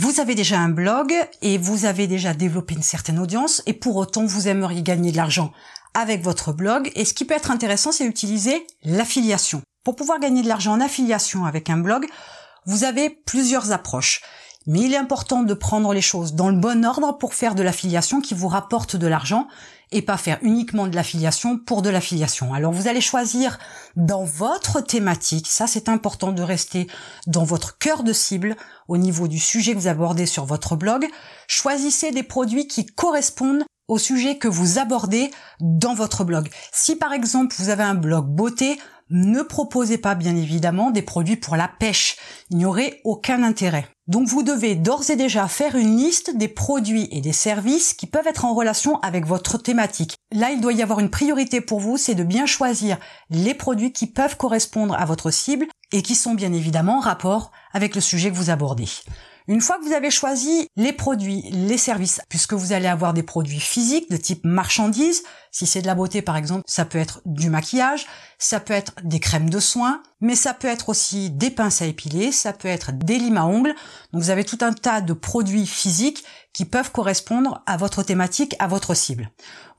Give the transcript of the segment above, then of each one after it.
Vous avez déjà un blog et vous avez déjà développé une certaine audience et pour autant vous aimeriez gagner de l'argent avec votre blog et ce qui peut être intéressant c'est d'utiliser l'affiliation. Pour pouvoir gagner de l'argent en affiliation avec un blog, vous avez plusieurs approches. Mais il est important de prendre les choses dans le bon ordre pour faire de l'affiliation qui vous rapporte de l'argent et pas faire uniquement de l'affiliation pour de l'affiliation. Alors vous allez choisir dans votre thématique, ça c'est important de rester dans votre cœur de cible au niveau du sujet que vous abordez sur votre blog. Choisissez des produits qui correspondent au sujet que vous abordez dans votre blog. Si par exemple vous avez un blog beauté, ne proposez pas bien évidemment des produits pour la pêche. Il n'y aurait aucun intérêt. Donc vous devez d'ores et déjà faire une liste des produits et des services qui peuvent être en relation avec votre thématique. Là, il doit y avoir une priorité pour vous, c'est de bien choisir les produits qui peuvent correspondre à votre cible et qui sont bien évidemment en rapport avec le sujet que vous abordez. Une fois que vous avez choisi les produits, les services, puisque vous allez avoir des produits physiques de type marchandises, si c'est de la beauté par exemple, ça peut être du maquillage, ça peut être des crèmes de soins, mais ça peut être aussi des pinces à épiler, ça peut être des limes à ongles. Donc vous avez tout un tas de produits physiques qui peuvent correspondre à votre thématique, à votre cible.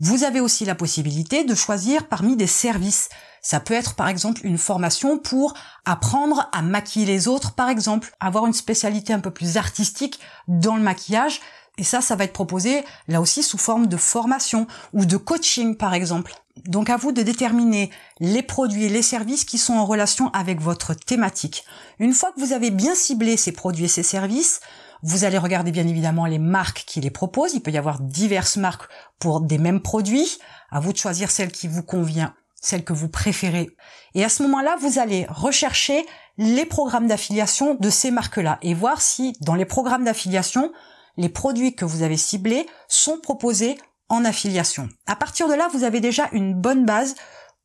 Vous avez aussi la possibilité de choisir parmi des services. Ça peut être par exemple une formation pour apprendre à maquiller les autres, par exemple, avoir une spécialité un peu plus artistique dans le maquillage. Et ça, ça va être proposé là aussi sous forme de formation ou de coaching, par exemple. Donc à vous de déterminer les produits et les services qui sont en relation avec votre thématique. Une fois que vous avez bien ciblé ces produits et ces services, vous allez regarder bien évidemment les marques qui les proposent. Il peut y avoir diverses marques pour des mêmes produits. À vous de choisir celle qui vous convient celle que vous préférez. Et à ce moment-là, vous allez rechercher les programmes d'affiliation de ces marques-là et voir si dans les programmes d'affiliation, les produits que vous avez ciblés sont proposés en affiliation. À partir de là, vous avez déjà une bonne base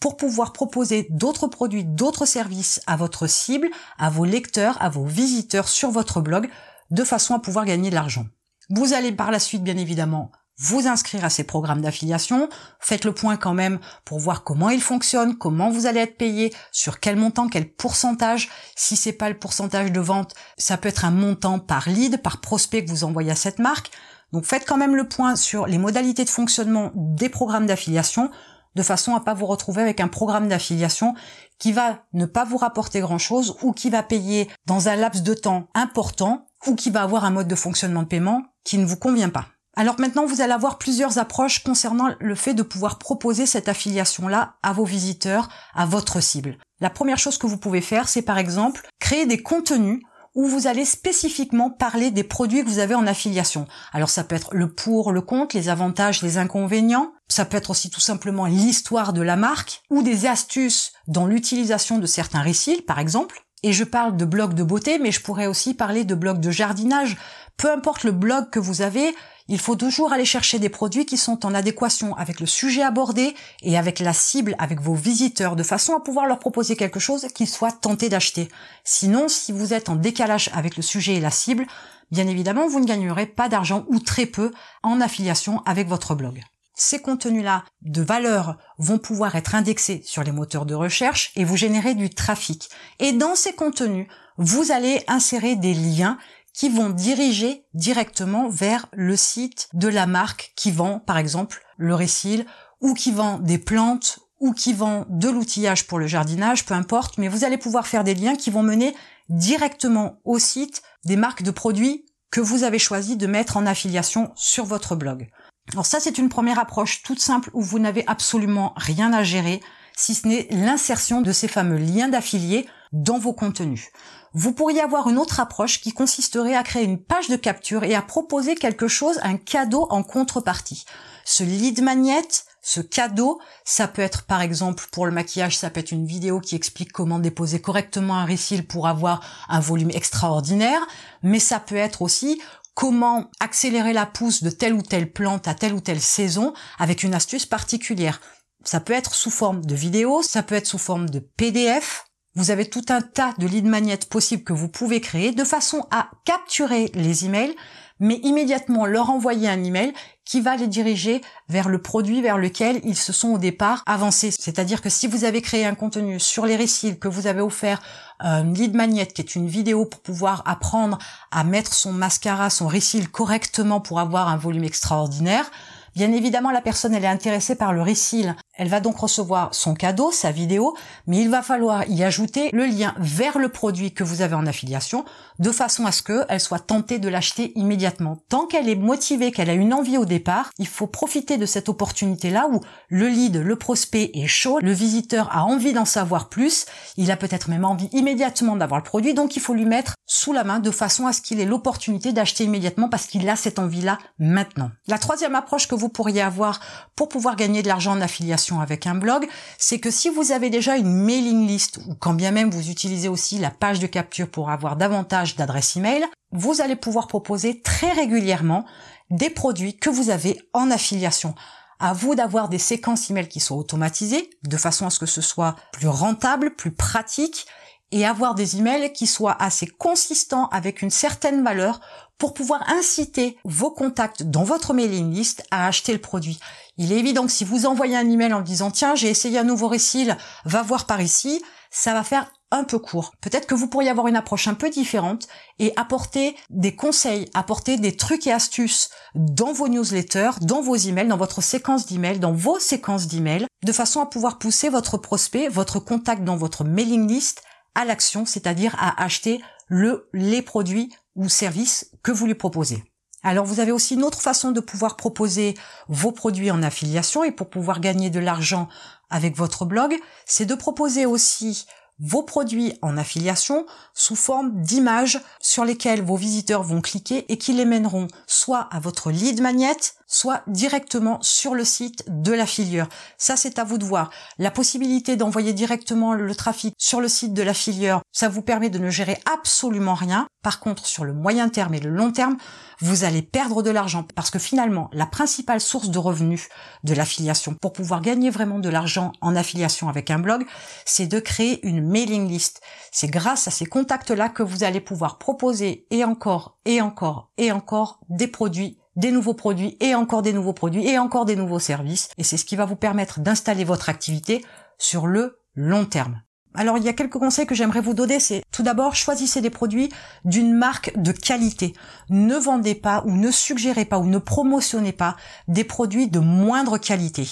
pour pouvoir proposer d'autres produits, d'autres services à votre cible, à vos lecteurs, à vos visiteurs sur votre blog, de façon à pouvoir gagner de l'argent. Vous allez par la suite, bien évidemment, vous inscrire à ces programmes d'affiliation. Faites le point quand même pour voir comment ils fonctionnent, comment vous allez être payé, sur quel montant, quel pourcentage. Si c'est pas le pourcentage de vente, ça peut être un montant par lead, par prospect que vous envoyez à cette marque. Donc faites quand même le point sur les modalités de fonctionnement des programmes d'affiliation de façon à pas vous retrouver avec un programme d'affiliation qui va ne pas vous rapporter grand chose ou qui va payer dans un laps de temps important ou qui va avoir un mode de fonctionnement de paiement qui ne vous convient pas. Alors maintenant, vous allez avoir plusieurs approches concernant le fait de pouvoir proposer cette affiliation-là à vos visiteurs, à votre cible. La première chose que vous pouvez faire, c'est par exemple créer des contenus où vous allez spécifiquement parler des produits que vous avez en affiliation. Alors ça peut être le pour, le contre, les avantages, les inconvénients. Ça peut être aussi tout simplement l'histoire de la marque ou des astuces dans l'utilisation de certains récits, par exemple. Et je parle de blogs de beauté, mais je pourrais aussi parler de blogs de jardinage. Peu importe le blog que vous avez, il faut toujours aller chercher des produits qui sont en adéquation avec le sujet abordé et avec la cible, avec vos visiteurs, de façon à pouvoir leur proposer quelque chose qu'ils soient tentés d'acheter. Sinon, si vous êtes en décalage avec le sujet et la cible, bien évidemment, vous ne gagnerez pas d'argent ou très peu en affiliation avec votre blog. Ces contenus-là de valeur vont pouvoir être indexés sur les moteurs de recherche et vous générer du trafic. Et dans ces contenus, vous allez insérer des liens qui vont diriger directement vers le site de la marque qui vend, par exemple, le récil, ou qui vend des plantes, ou qui vend de l'outillage pour le jardinage, peu importe, mais vous allez pouvoir faire des liens qui vont mener directement au site des marques de produits que vous avez choisi de mettre en affiliation sur votre blog. Alors ça, c'est une première approche toute simple où vous n'avez absolument rien à gérer, si ce n'est l'insertion de ces fameux liens d'affiliés dans vos contenus. Vous pourriez avoir une autre approche qui consisterait à créer une page de capture et à proposer quelque chose, un cadeau en contrepartie. Ce lead magnet, ce cadeau, ça peut être par exemple pour le maquillage, ça peut être une vidéo qui explique comment déposer correctement un récil pour avoir un volume extraordinaire, mais ça peut être aussi comment accélérer la pousse de telle ou telle plante à telle ou telle saison avec une astuce particulière. Ça peut être sous forme de vidéo, ça peut être sous forme de PDF, Vous avez tout un tas de lead magnets possibles que vous pouvez créer de façon à capturer les emails, mais immédiatement leur envoyer un email qui va les diriger vers le produit vers lequel ils se sont au départ avancés. C'est-à-dire que si vous avez créé un contenu sur les récits, que vous avez offert un lead magnet qui est une vidéo pour pouvoir apprendre à mettre son mascara, son récit correctement pour avoir un volume extraordinaire, Bien évidemment, la personne, elle est intéressée par le refill. Elle va donc recevoir son cadeau, sa vidéo, mais il va falloir y ajouter le lien vers le produit que vous avez en affiliation, de façon à ce qu'elle soit tentée de l'acheter immédiatement. Tant qu'elle est motivée, qu'elle a une envie au départ, il faut profiter de cette opportunité-là où le lead, le prospect est chaud, le visiteur a envie d'en savoir plus, il a peut-être même envie immédiatement d'avoir le produit, donc il faut lui mettre sous la main de façon à ce qu'il ait l'opportunité d'acheter immédiatement parce qu'il a cette envie-là maintenant. La troisième approche que vous pourriez avoir pour pouvoir gagner de l'argent en affiliation avec un blog, c'est que si vous avez déjà une mailing list ou quand bien même vous utilisez aussi la page de capture pour avoir davantage d'adresses email, vous allez pouvoir proposer très régulièrement des produits que vous avez en affiliation. À vous d'avoir des séquences email qui soient automatisées, de façon à ce que ce soit plus rentable, plus pratique, et avoir des emails qui soient assez consistants avec une certaine valeur pour pouvoir inciter vos contacts dans votre mailing list à acheter le produit. Il est évident que si vous envoyez un email en disant tiens j'ai essayé un nouveau récit, va voir par ici, ça va faire un peu court. Peut-être que vous pourriez avoir une approche un peu différente et apporter des conseils, apporter des trucs et astuces dans vos newsletters, dans vos emails, dans votre séquence d'emails, dans vos séquences d'emails, de façon à pouvoir pousser votre prospect, votre contact dans votre mailing list à l'action, c'est-à-dire à acheter le, les produits ou services que vous lui proposez. Alors vous avez aussi une autre façon de pouvoir proposer vos produits en affiliation et pour pouvoir gagner de l'argent avec votre blog, c'est de proposer aussi vos produits en affiliation sous forme d'images sur lesquelles vos visiteurs vont cliquer et qui les mèneront soit à votre lead magnet, soit directement sur le site de l'affilieur. Ça, c'est à vous de voir. La possibilité d'envoyer directement le trafic sur le site de l'affilieur, ça vous permet de ne gérer absolument rien. Par contre, sur le moyen terme et le long terme, vous allez perdre de l'argent parce que finalement, la principale source de revenus de l'affiliation pour pouvoir gagner vraiment de l'argent en affiliation avec un blog, c'est de créer une mailing list. C'est grâce à ces contacts-là que vous allez pouvoir proposer et encore et encore et encore des produits des nouveaux produits et encore des nouveaux produits et encore des nouveaux services. Et c'est ce qui va vous permettre d'installer votre activité sur le long terme. Alors il y a quelques conseils que j'aimerais vous donner, c'est tout d'abord choisissez des produits d'une marque de qualité. Ne vendez pas ou ne suggérez pas ou ne promotionnez pas des produits de moindre qualité.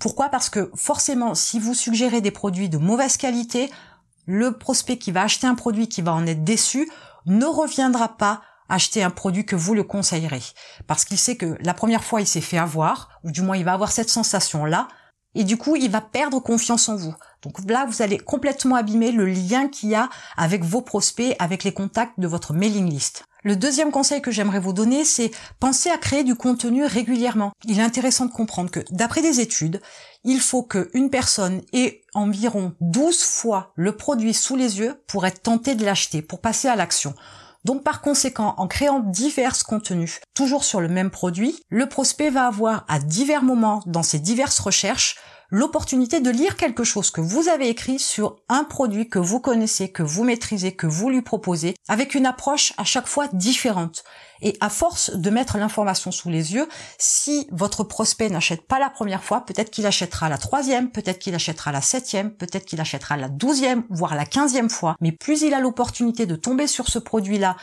Pourquoi? Parce que forcément si vous suggérez des produits de mauvaise qualité, le prospect qui va acheter un produit qui va en être déçu ne reviendra pas acheter un produit que vous le conseillerez. Parce qu'il sait que la première fois il s'est fait avoir, ou du moins il va avoir cette sensation-là, et du coup il va perdre confiance en vous. Donc là, vous allez complètement abîmer le lien qu'il y a avec vos prospects, avec les contacts de votre mailing list. Le deuxième conseil que j'aimerais vous donner, c'est penser à créer du contenu régulièrement. Il est intéressant de comprendre que d'après des études, il faut qu'une personne ait environ 12 fois le produit sous les yeux pour être tentée de l'acheter, pour passer à l'action. Donc par conséquent, en créant divers contenus, toujours sur le même produit, le prospect va avoir à divers moments dans ses diverses recherches l'opportunité de lire quelque chose que vous avez écrit sur un produit que vous connaissez, que vous maîtrisez, que vous lui proposez, avec une approche à chaque fois différente. Et à force de mettre l'information sous les yeux, si votre prospect n'achète pas la première fois, peut-être qu'il achètera la troisième, peut-être qu'il achètera la septième, peut-être qu'il achètera la douzième, voire la quinzième fois. Mais plus il a l'opportunité de tomber sur ce produit-là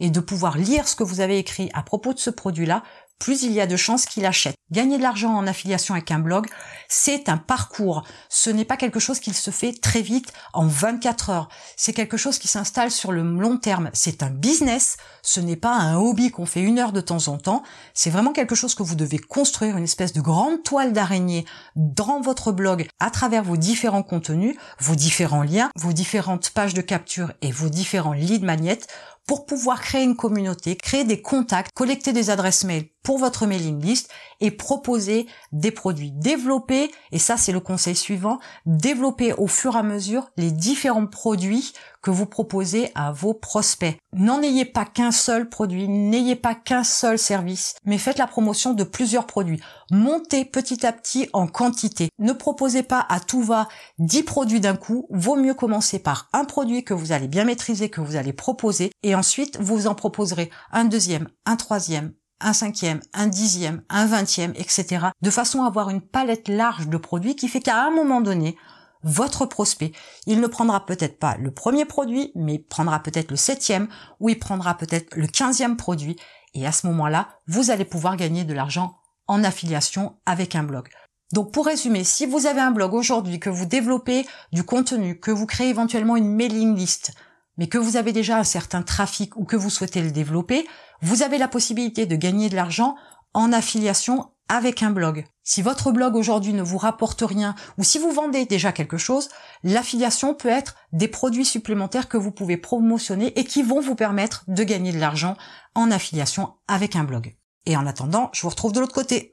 et de pouvoir lire ce que vous avez écrit à propos de ce produit-là, plus il y a de chances qu'il achète. Gagner de l'argent en affiliation avec un blog, c'est un parcours. Ce n'est pas quelque chose qui se fait très vite en 24 heures. C'est quelque chose qui s'installe sur le long terme. C'est un business. Ce n'est pas un hobby qu'on fait une heure de temps en temps. C'est vraiment quelque chose que vous devez construire, une espèce de grande toile d'araignée dans votre blog à travers vos différents contenus, vos différents liens, vos différentes pages de capture et vos différents lead magnets pour pouvoir créer une communauté, créer des contacts, collecter des adresses mail pour votre mailing list et proposer des produits. Développer, et ça c'est le conseil suivant, développer au fur et à mesure les différents produits que vous proposez à vos prospects. N'en ayez pas qu'un seul produit, n'ayez pas qu'un seul service, mais faites la promotion de plusieurs produits. Montez petit à petit en quantité. Ne proposez pas à tout va 10 produits d'un coup. Vaut mieux commencer par un produit que vous allez bien maîtriser, que vous allez proposer, et ensuite vous en proposerez un deuxième, un troisième, un cinquième, un dixième, un vingtième, etc. De façon à avoir une palette large de produits qui fait qu'à un moment donné, votre prospect, il ne prendra peut-être pas le premier produit, mais il prendra peut-être le septième, ou il prendra peut-être le quinzième produit, et à ce moment-là, vous allez pouvoir gagner de l'argent en affiliation avec un blog. Donc pour résumer, si vous avez un blog aujourd'hui, que vous développez du contenu, que vous créez éventuellement une mailing list, mais que vous avez déjà un certain trafic ou que vous souhaitez le développer, vous avez la possibilité de gagner de l'argent en affiliation avec un blog. Si votre blog aujourd'hui ne vous rapporte rien ou si vous vendez déjà quelque chose, l'affiliation peut être des produits supplémentaires que vous pouvez promotionner et qui vont vous permettre de gagner de l'argent en affiliation avec un blog. Et en attendant, je vous retrouve de l'autre côté.